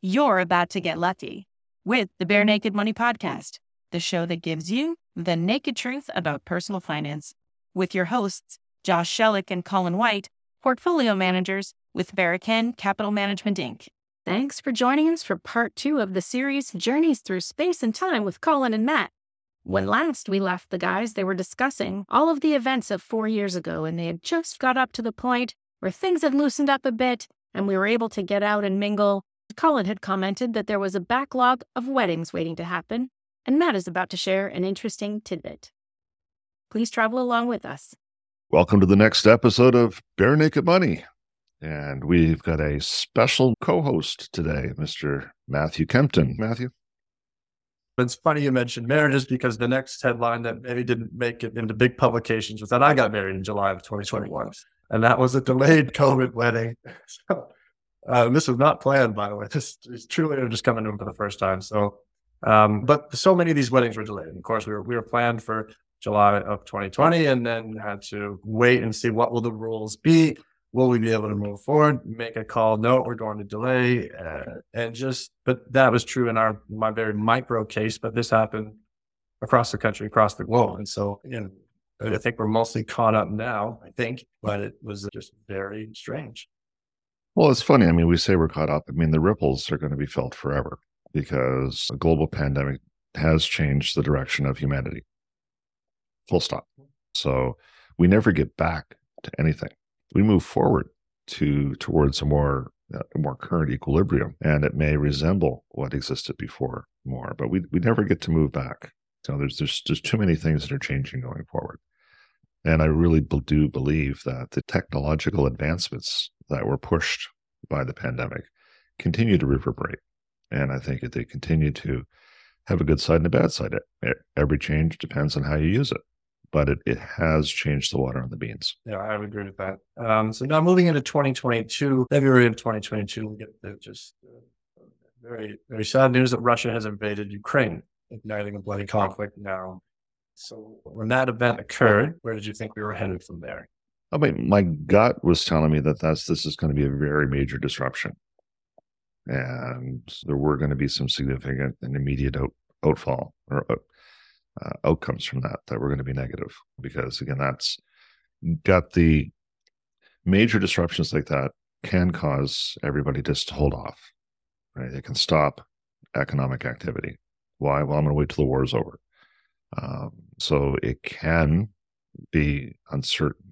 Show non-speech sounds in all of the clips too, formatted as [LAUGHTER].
You're about to get mm. lucky with the Barenaked Money Podcast, the show that gives you the naked truth about personal finance, with your hosts, Josh Sheluk and Colin White, portfolio managers with Verecan Capital Management Inc. Thanks for joining us for part two of the series Journeys Through Space and Time with Colin and Matt. When last we left the guys, they were discussing all of the events of four years ago, and they had just got up to the point where things had loosened up a bit and we were able to get out and mingle. Colin had commented that there was a backlog of weddings waiting to happen, and Matt is about to share an interesting tidbit. Please travel along with us. Welcome to the next episode of Barenaked Money. And we've got a special co host today, Mr. Matthew Kempton. Matthew? It's funny you mentioned marriages because the next headline that maybe didn't make it into big publications was that I got married in July of 2021. And that was a delayed COVID wedding. [LAUGHS] So, uh, this was not planned, by the way. [LAUGHS] This is truly just coming in for the first time. So, um, but so many of these weddings were delayed. And of course, we were we were planned for July of 2020, and then had to wait and see what will the rules be. Will we be able to move forward? Make a call? No, we're going to delay, uh, and just. But that was true in our my very micro case. But this happened across the country, across the globe, and so you know, I think we're mostly caught up now. I think, but it was just very strange. Well, it's funny. I mean, we say we're caught up. I mean, the ripples are going to be felt forever because a global pandemic has changed the direction of humanity. Full stop. So we never get back to anything. We move forward to towards a more uh, more current equilibrium, and it may resemble what existed before more, but we we never get to move back. So there's there's there's too many things that are changing going forward. And I really do believe that the technological advancements that were pushed by the pandemic continue to reverberate. And I think that they continue to have a good side and a bad side. Every change depends on how you use it, but it, it has changed the water on the beans. Yeah, I would agree with that. Um, so now moving into 2022, February of 2022, we get just uh, very, very sad news that Russia has invaded Ukraine, igniting a bloody conflict now. So when that event occurred, where did you think we were headed from there? I mean, my gut was telling me that that's this is going to be a very major disruption, and there were going to be some significant and immediate out, outfall or uh, outcomes from that that were going to be negative because again, that's got the major disruptions like that can cause everybody just to hold off. Right, it can stop economic activity. Why? Well, I'm going to wait till the war is over. Um, so it can be uncertain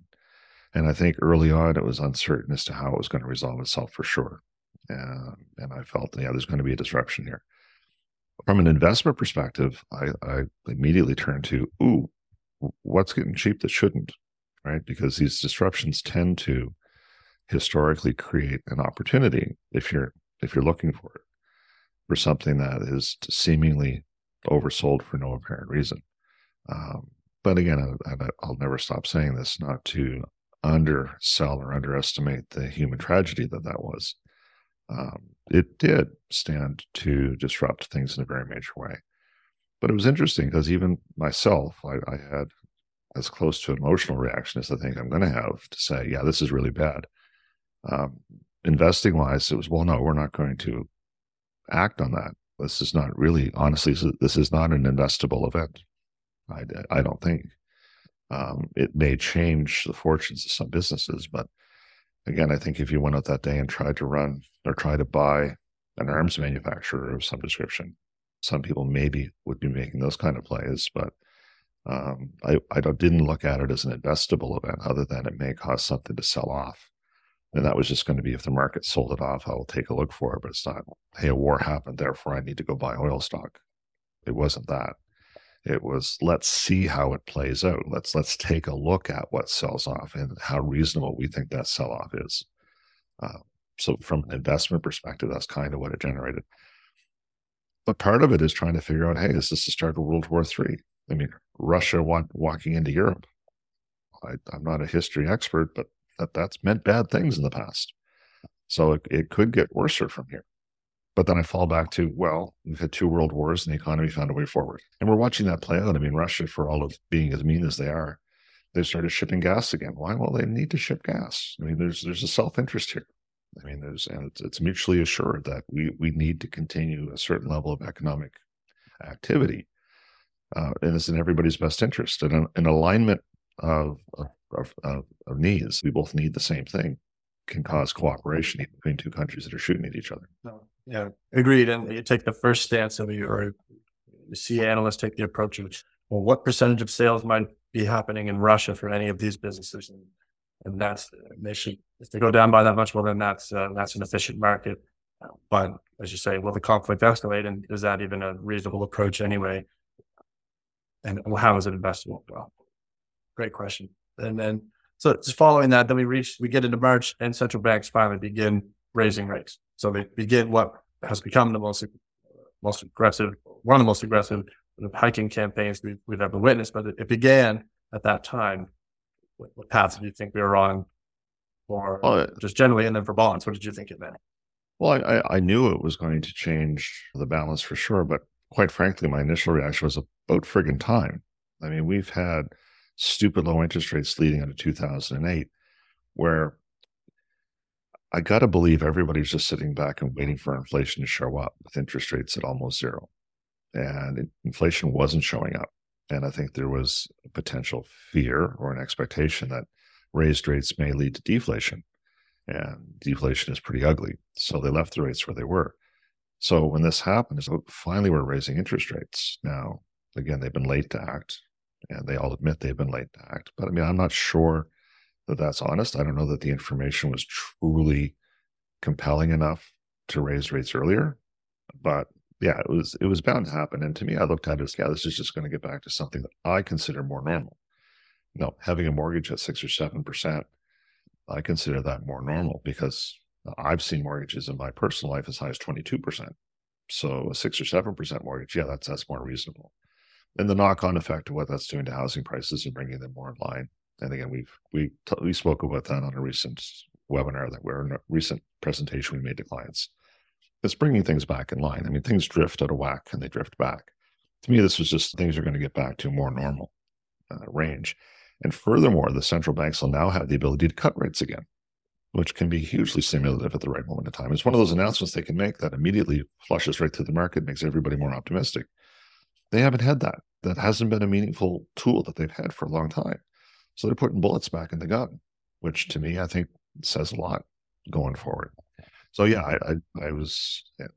and I think early on it was uncertain as to how it was going to resolve itself for sure. and I felt, yeah, there's going to be a disruption here. From an investment perspective, I, I immediately turned to, ooh, what's getting cheap that shouldn't, right? Because these disruptions tend to historically create an opportunity if you're if you're looking for it for something that is seemingly oversold for no apparent reason. Um, but again, I, will never stop saying this, not to undersell or underestimate the human tragedy that that was. Um, it did stand to disrupt things in a very major way. But it was interesting because even myself, I, I, had as close to emotional reaction as I think I'm going to have to say, yeah, this is really bad. Um, investing wise, it was, well, no, we're not going to act on that. This is not really, honestly, this is not an investable event. I, I don't think. Um, it may change the fortunes of some businesses, but again, I think if you went out that day and tried to run or try to buy an arms manufacturer of some description, some people maybe would be making those kind of plays, but um, I, I didn't look at it as an investable event other than it may cause something to sell off. And that was just going to be if the market sold it off, I will take a look for it. But it's not, hey, a war happened, therefore I need to go buy oil stock. It wasn't that. It was let's see how it plays out. Let's let's take a look at what sells off and how reasonable we think that sell off is. Uh, so from an investment perspective, that's kind of what it generated. But part of it is trying to figure out, hey, is this the start of World War III? I mean, Russia want, walking into Europe. I, am not a history expert, but that, that's meant bad things in the past. So it, it could get worse from here. But then I fall back to, well, we've had two world wars and the economy found a way forward. And we're watching that play out. I mean, Russia, for all of being as mean as they are, they started shipping gas again. Why? Well, they need to ship gas. I mean, there's there's a self interest here. I mean, there's and it's, it's mutually assured that we we need to continue a certain level of economic activity, uh, and it's in everybody's best interest. And an, alignment of of, of of needs, we both need the same thing, can cause cooperation between two countries that are shooting at each other. No, yeah, agreed. And you take the first stance of you, or you see analysts take the approach of, well, what percentage of sales might be happening in Russia for any of these businesses? And, and that's they should if they go down by that much, well, then that's uh, that's an efficient market. But as you say, will the conflict escalate, and is that even a reasonable approach anyway? And how is it investable? Well, great question. And then so just following that, then we reach we get into March, and central banks finally begin raising rates. So they begin what has become the most most aggressive, one of the most aggressive hiking campaigns we've, we've ever witnessed. But it, it, began at that time. What, what path do you think we were on, or well, just generally, and then for bonds, what did you think it meant? Well, I, I knew it was going to change the balance for sure, but quite frankly, my initial reaction was about friggin' time. I mean, we've had stupid low interest rates leading into 2008, where I got to believe everybody's just sitting back and waiting for inflation to show up with interest rates at almost zero. And inflation wasn't showing up. And I think there was a potential fear or an expectation that raised rates may lead to deflation. And deflation is pretty ugly. So they left the rates where they were. So when this happened, so finally we're raising interest rates. Now, again, they've been late to act and they all admit they've been late to act. But I mean, I'm not sure that that's honest. I don't know that the information was truly compelling enough to raise rates earlier, but yeah, it was it was bound to happen. And to me, I looked at it as yeah, this is just going to get back to something that I consider more normal. You know, having a mortgage at six or seven percent, I consider that more normal because I've seen mortgages in my personal life as high as twenty two percent. So a six or seven percent mortgage, yeah, that's that's more reasonable. And the knock on effect of what that's doing to housing prices and bringing them more in line and again, we've we we spoke about that on a recent webinar that we're in a recent presentation we made to clients. It's bringing things back in line. I mean, things drift out of whack and they drift back. To me, this was just things are going to get back to more normal uh, range. And furthermore, the central banks will now have the ability to cut rates again, which can be hugely stimulative at the right moment in time. It's one of those announcements they can make that immediately flushes right through the market, makes everybody more optimistic. They haven't had that. That hasn't been a meaningful tool that they've had for a long time. So they're putting bullets back in the gun, which to me, I think says a lot going forward. So yeah, I, I, I was eh,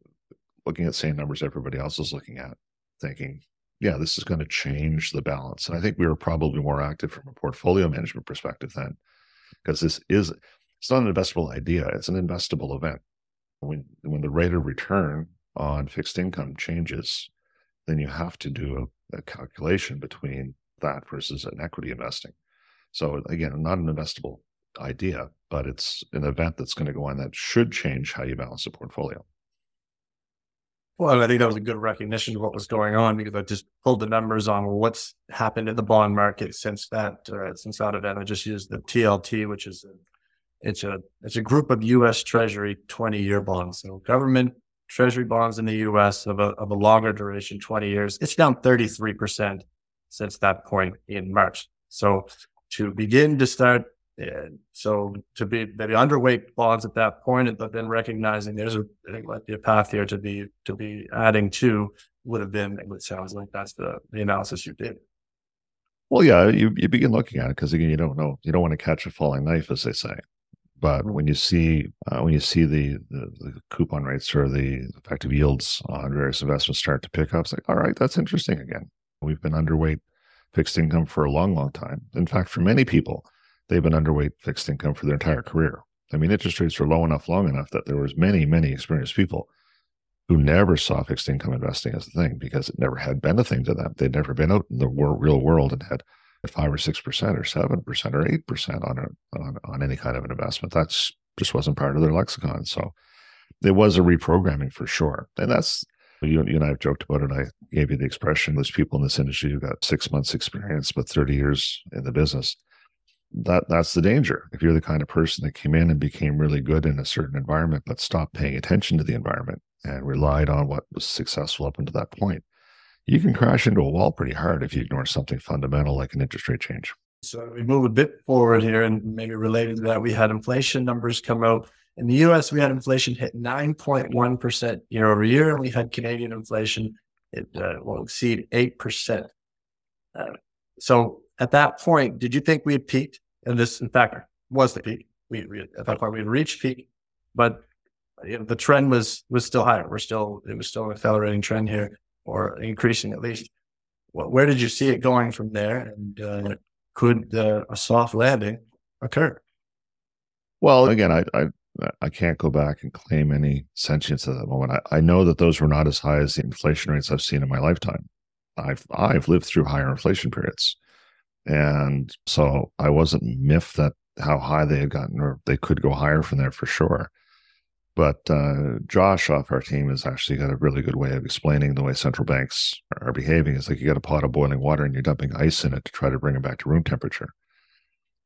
looking at same numbers everybody else is looking at, thinking, yeah, this is going to change the balance. And I think we were probably more active from a portfolio management perspective then, because this is it's not an investable idea; it's an investable event. When when the rate of return on fixed income changes, then you have to do a, a calculation between that versus an equity investing. So again, not an investable idea, but it's an event that's going to go on that should change how you balance the portfolio. Well, I think that was a good recognition of what was going on because I just pulled the numbers on what's happened in the bond market since that uh, since that event. I just used the TLT, which is a, it's a it's a group of U.S. Treasury twenty year bonds. So government Treasury bonds in the U.S. of a of a longer duration, twenty years. It's down thirty three percent since that point in March. So to begin to start. So to be maybe underweight bonds at that point, but then recognizing there's a, a path here to be to be adding to would have been. It sounds like that's the the analysis you did. Well, yeah, you you begin looking at it because again, you don't know, you don't want to catch a falling knife, as they say. But when you see uh, when you see the, the, the coupon rates or the effective yields on various investments start to pick up, it's like, all right, that's interesting again. We've been underweight fixed income for a long, long time. In fact, for many people, they've been underweight fixed income for their entire career. I mean, interest rates were low enough, long enough that there was many, many experienced people who never saw fixed income investing as a thing because it never had been a thing to them. They'd never been out in the real world and had five or six percent or seven percent or eight percent on, on on any kind of an investment. That's just wasn't part of their lexicon. So there was a reprogramming for sure, and that's you, you and I have joked about it. I gave you the expression there's people in this industry who've got six months experience, but 30 years in the business. That that's the danger. If you're the kind of person that came in and became really good in a certain environment, but stopped paying attention to the environment and relied on what was successful up until that point, you can crash into a wall pretty hard if you ignore something fundamental like an interest rate change. So we move a bit forward here, and maybe related to that, we had inflation numbers come out In the US, we had inflation hit 9.1% year over year, and we had Canadian inflation, it uh, will exceed 8%. Uh, so at that point, did you think we had peaked? And this, in fact, was the peak. We, we at that point we had reached peak, but you know, the trend was was still higher. We're still it was still an accelerating trend here, or increasing at least. Well, where did you see it going from there? And uh, could uh, a soft landing occur? Well, again, I, I I can't go back and claim any sentience at that moment. I, I know that those were not as high as the inflation rates I've seen in my lifetime. I've I've lived through higher inflation periods, and so I wasn't miffed that how high they had gotten, or they could go higher from there for sure. But uh, Josh off our team has actually got a really good way of explaining the way central banks are behaving. It's like you got a pot of boiling water and you're dumping ice in it to try to bring it back to room temperature.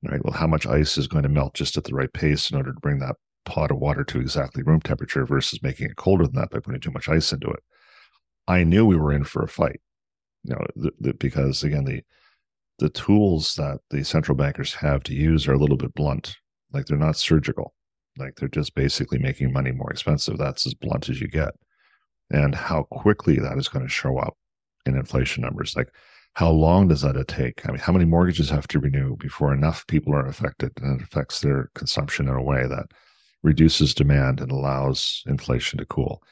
Right. Well, how much ice is going to melt just at the right pace in order to bring that pot of water to exactly room temperature versus making it colder than that by putting too much ice into it? I knew we were in for a fight. You know, because again, the the tools that the central bankers have to use are a little bit blunt. Like they're not surgical. Like they're just basically making money more expensive. That's as blunt as you get. And how quickly that is going to show up in inflation numbers. Like how long does that take? I mean, how many mortgages have to renew before enough people are affected and it affects their consumption in a way that reduces demand and allows inflation to cool?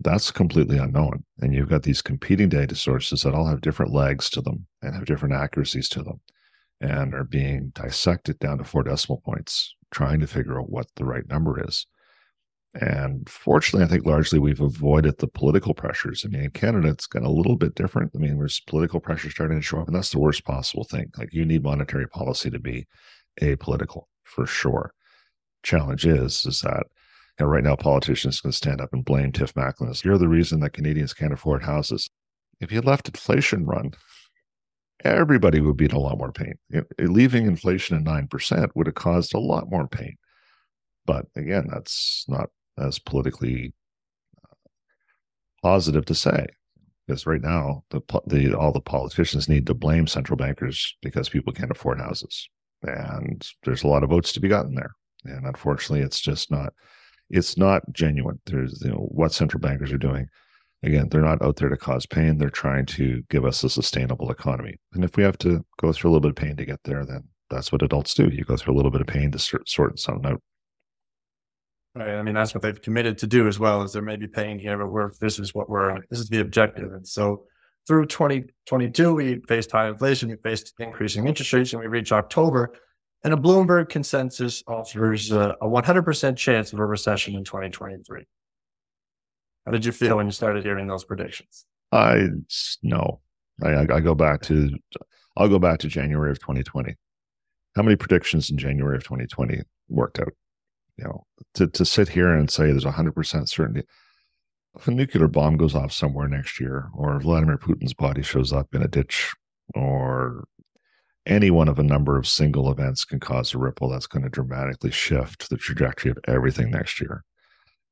That's completely unknown. And you've got these competing data sources that all have different legs to them and have different accuracies to them and are being dissected down to four decimal points, trying to figure out what the right number is. And fortunately, I think largely we've avoided the political pressures. I mean, in Canada, it's got a little bit different. I mean, there's political pressure starting to show up, and that's the worst possible thing. Like, you need monetary policy to be apolitical for sure. Challenge is, is that you know, right now politicians can stand up and blame Tiff Macklem as you're the reason that Canadians can't afford houses. If you left inflation run, everybody would be in a lot more pain. You know, leaving inflation at 9% would have caused a lot more pain. But again, that's not as politically uh, positive to say because right now the, the all the politicians need to blame central bankers because people can't afford houses and there's a lot of votes to be gotten there and unfortunately it's just not it's not genuine there's you know what central bankers are doing again they're not out there to cause pain they're trying to give us a sustainable economy and if we have to go through a little bit of pain to get there then that's what adults do you go through a little bit of pain to sort, sort something out Right. I mean, that's what they've committed to do as well. Is there may be pain here, but we're this is what we're this is the objective. And so through 2022, we faced high inflation, we faced increasing interest rates, and we reach October, and a Bloomberg consensus offers a, a 100% chance of a recession in 2023. How did you feel when you started hearing those predictions? I no, I, I go back to I'll go back to January of 2020. How many predictions in January of 2020 worked out? you know, to, to sit here and say there's 100% certainty. If a nuclear bomb goes off somewhere next year, or Vladimir Putin's body shows up in a ditch, or any one of a number of single events can cause a ripple that's going to dramatically shift the trajectory of everything next year.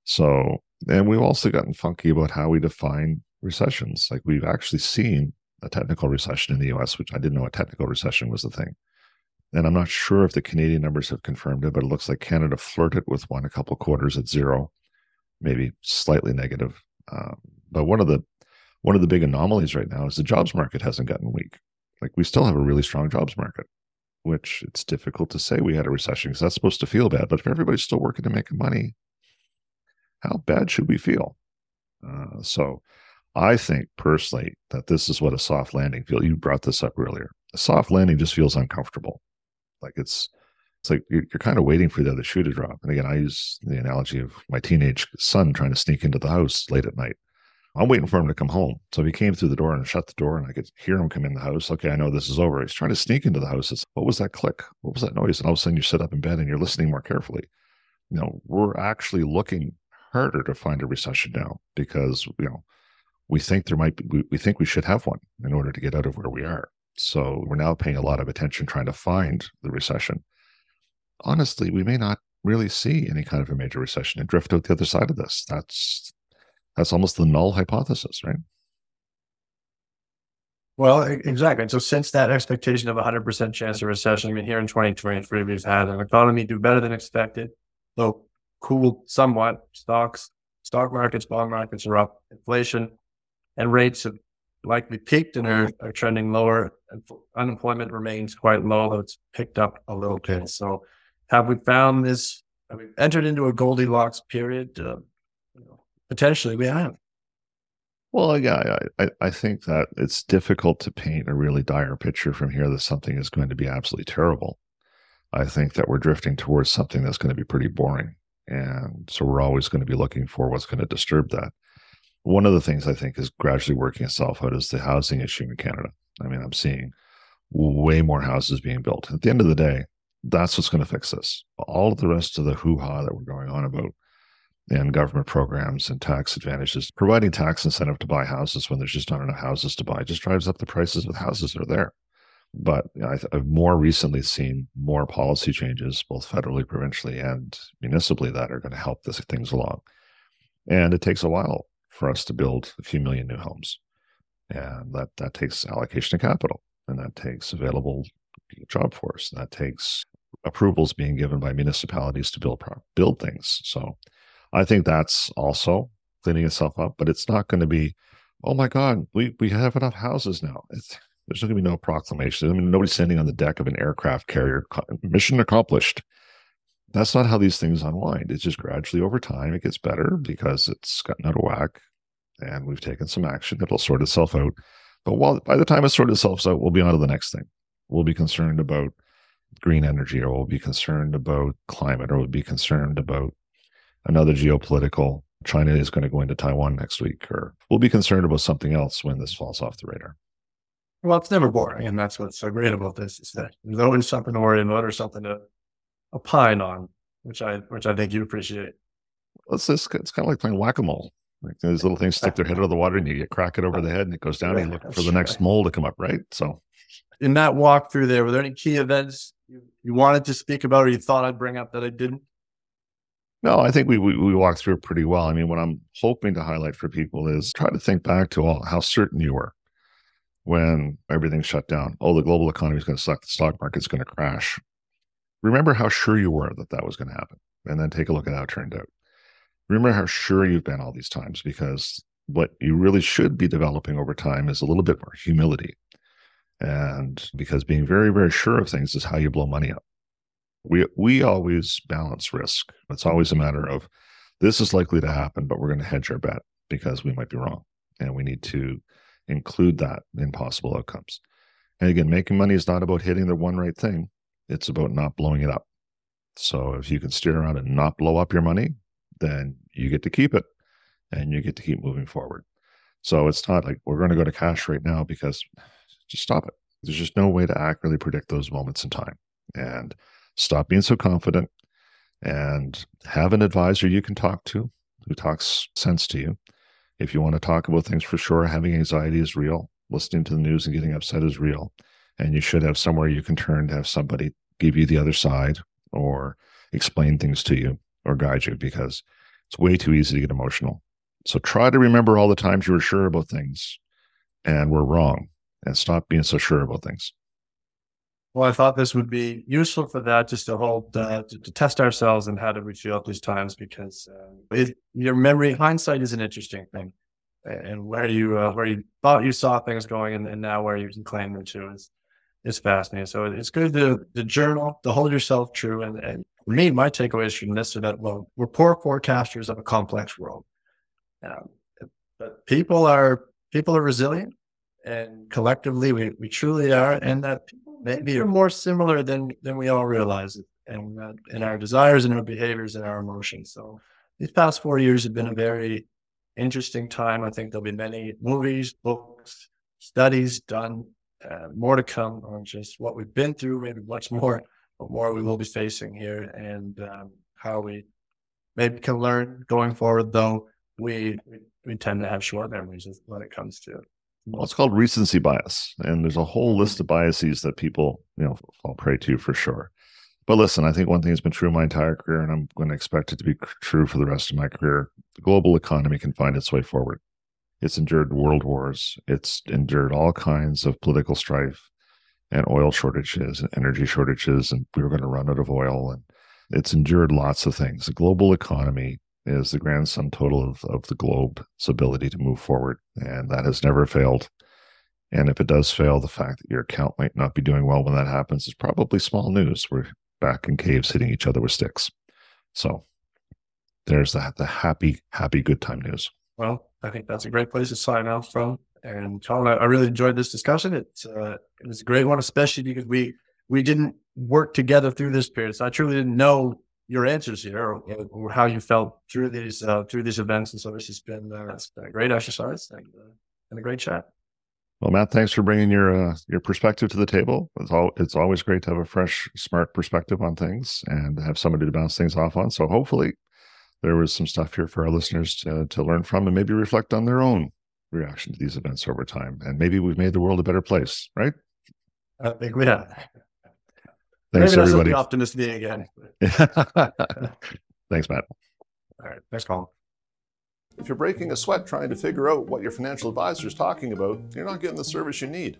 So, and we've also gotten funky about how we define recessions. Like we've actually seen a technical recession in the US, which I didn't know a technical recession was the thing. And I'm not sure if the Canadian numbers have confirmed it, but it looks like Canada flirted with one a couple quarters at zero, maybe slightly negative. Um, but one of the one of the big anomalies right now is the jobs market hasn't gotten weak. Like we still have a really strong jobs market, which it's difficult to say we had a recession because that's supposed to feel bad. But if everybody's still working to make money, how bad should we feel? Uh, so I think personally that this is what a soft landing feels. You brought this up earlier. A soft landing just feels uncomfortable. Like it's it's like you're, you're kind of waiting for the other shoe to drop. And again, I use the analogy of my teenage son trying to sneak into the house late at night. I'm waiting for him to come home. So he came through the door and shut the door and I could hear him come in the house, okay, I know this is over. He's trying to sneak into the house. It's, what was that click? What was that noise? And all of a sudden you sit up in bed and you're listening more carefully. You know, we're actually looking harder to find a recession now because, you know, we think there might be, we, we think we should have one in order to get out of where we are. So we're now paying a lot of attention trying to find the recession. Honestly, we may not really see any kind of a major recession and drift out the other side of this. That's that's almost the null hypothesis, right? Well, exactly. And so since that expectation of 100% chance of recession, I mean, here in 2023, we've had an economy do better than expected. though cooled somewhat. Stocks, stock markets, bond markets are up. Inflation and rates have likely peaked and are, are trending lower. Unemployment remains quite low, though it's picked up a little bit. So, have we found this? Have we entered into a Goldilocks period? Uh, potentially, we have. Well, yeah, I, I think that it's difficult to paint a really dire picture from here that something is going to be absolutely terrible. I think that we're drifting towards something that's going to be pretty boring. And so we're always going to be looking for what's going to disturb that. One of the things I think is gradually working itself out is the housing issue in Canada. I mean, I'm seeing way more houses being built. At the end of the day, that's what's going to fix this. All of the rest of the hoo ha that we're going on about and government programs and tax advantages. Providing tax incentive to buy houses when there's just not enough houses to buy just drives up the prices of the houses that are there. But I've more recently seen more policy changes, both federally, provincially, and municipally, that are going to help this things along. And it takes a while for us to build a few million new homes, and that that takes allocation of capital, and that takes available job force, and that takes approvals being given by municipalities to build build things. So I think that's also cleaning itself up, but it's not going to be, oh my God, we, we have enough houses now. It's, there's going to be no proclamation. I mean, nobody's standing on the deck of an aircraft carrier. Mission accomplished. That's not how these things unwind. It's just gradually over time, it gets better because it's gotten out of whack and we've taken some action. It'll sort itself out. But while by the time it sorts itself out, we'll be on to the next thing. We'll be concerned about green energy, or we'll be concerned about climate, or we'll be concerned about another geopolitical China is going to go into Taiwan next week, or we'll be concerned about something else when this falls off the radar. Well, it's never boring, and that's what's so great about this is that there's always something to worry about or something to opine on, which I which I think you appreciate. Well, it's this, it's kind of like playing whack a mole. Like these little things stick their head out of the water, and you get crack it over the head, and it goes down, and you look for the next mole to come up, right? So, in that walk through there, were there any key events you, you wanted to speak about, or you thought I'd bring up that I didn't? No, I think we, we, we walked through it pretty well. I mean, what I'm hoping to highlight for people is try to think back to all how certain you were when everything shut down. Oh, the global economy is going to suck. The stock market's going to crash. Remember how sure you were that that was going to happen, and then take a look at how it turned out. Remember how sure you've been all these times, because what you really should be developing over time is a little bit more humility, and because being very very sure of things is how you blow money up we we always balance risk. It's always a matter of this is likely to happen, but we're going to hedge our bet because we might be wrong, and we need to include that in possible outcomes. And again, making money is not about hitting the one right thing; it's about not blowing it up. So if you can steer around and not blow up your money, then you get to keep it, and you get to keep moving forward. So it's not like we're going to go to cash right now because just stop it. There's just no way to accurately predict those moments in time, and stop being so confident and have an advisor you can talk to who talks sense to you. If you want to talk about things for sure, having anxiety is real. Listening to the news and getting upset is real. And you should have somewhere you can turn to have somebody give you the other side or explain things to you or guide you because it's way too easy to get emotional. So try to remember all the times you were sure about things and were wrong and stop being so sure about things. Well, I thought this would be useful for that, just to hold uh, to, to, test ourselves and how to feel at these times, because uh, it, your memory hindsight is an interesting thing, and where you uh, where you thought you saw things going, and, and now where you can claim them to is is fascinating. So it's good to the journal, to hold yourself true, and, and for me, my takeaways from this are that well, we're poor forecasters of a complex world, um, but people are people are resilient, and collectively we we truly are, and that maybe are more similar than than we all realize and uh, in our desires and our behaviors and our emotions. So these past four years have been a very interesting time. I think there'll be many movies, books, studies done, uh, more to come on just what we've been through, maybe much more, but more we will be facing here and um, how we maybe can learn going forward, though we, we, we tend to have short memories when it comes to well, it's called recency bias, and there's a whole mm-hmm. list of biases that people, you know, fall prey to for sure. But listen, I think one thing has been true my entire career, and I'm going to expect it to be true for the rest of my career. The global economy can find its way forward. It's endured world wars. It's endured all kinds of political strife and oil shortages and energy shortages, and we were going to run out of oil. And it's endured lots of things. The global economy is the grand sum total of, of the globe's ability to move forward, and that has never failed. And if it does fail, the fact that your account might not be doing well when that happens is probably small news. We're back in caves hitting each other with sticks. So there's that the happy, happy good time news. Well, I think that's a great place to sign off from. And Colin, I, I really enjoyed this discussion. It's uh, it was a great one, especially because we we didn't work together through this period. So I truly didn't know your answers here or, or how you felt through these uh, through these events. And so this has been, uh, a great exercise and, uh, and a great chat. Well, Matt, thanks for bringing your uh, your perspective to the table. It's all it's always great to have a fresh, smart perspective on things and have somebody to bounce things off on. So hopefully, there was some stuff here for our listeners to to learn from and maybe reflect on their own reaction to these events over time. And maybe we've made the world a better place, right? I think we have. Thanks, Maybe everybody. Optimist me again. [LAUGHS] Thanks, Matt. All right. Thanks, Colin. If you're breaking a sweat trying to figure out what your financial advisor is talking about, you're not getting the service you need.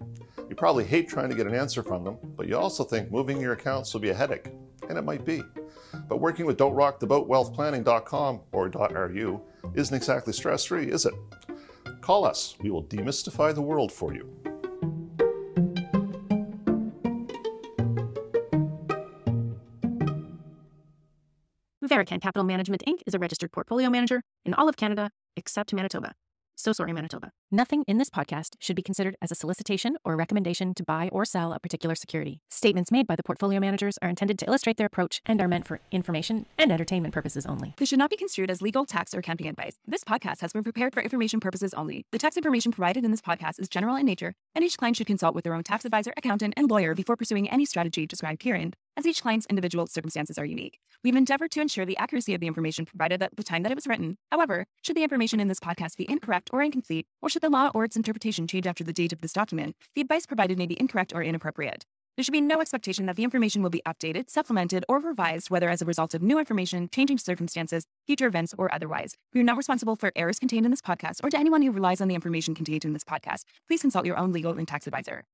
You probably hate trying to get an answer from them, but you also think moving your accounts will be a headache. And it might be. But working with Don't Rock the Boat don'trocktheboatwealthplanning.com or .ru isn't exactly stress-free, is it? Call us. We will demystify the world for you. Verecan Capital Management Inc. is a registered portfolio manager in all of Canada except Manitoba. So sorry, Manitoba. Nothing in this podcast should be considered as a solicitation or recommendation to buy or sell a particular security. Statements made by the portfolio managers are intended to illustrate their approach and are meant for information and entertainment purposes only. This should not be construed as legal, tax, or accounting advice. This podcast has been prepared for information purposes only. The tax information provided in this podcast is general in nature, and each client should consult with their own tax advisor, accountant, and lawyer before pursuing any strategy described herein, as each client's individual circumstances are unique. We've endeavored to ensure the accuracy of the information provided at the time that it was written. However, should the information in this podcast be incorrect or incomplete, or should the law or its interpretation change after the date of this document, the advice provided may be incorrect or inappropriate. There should be no expectation that the information will be updated, supplemented, or revised, whether as a result of new information, changing circumstances, future events, or otherwise. We are not responsible for errors contained in this podcast or to anyone who relies on the information contained in this podcast. Please consult your own legal and tax advisor.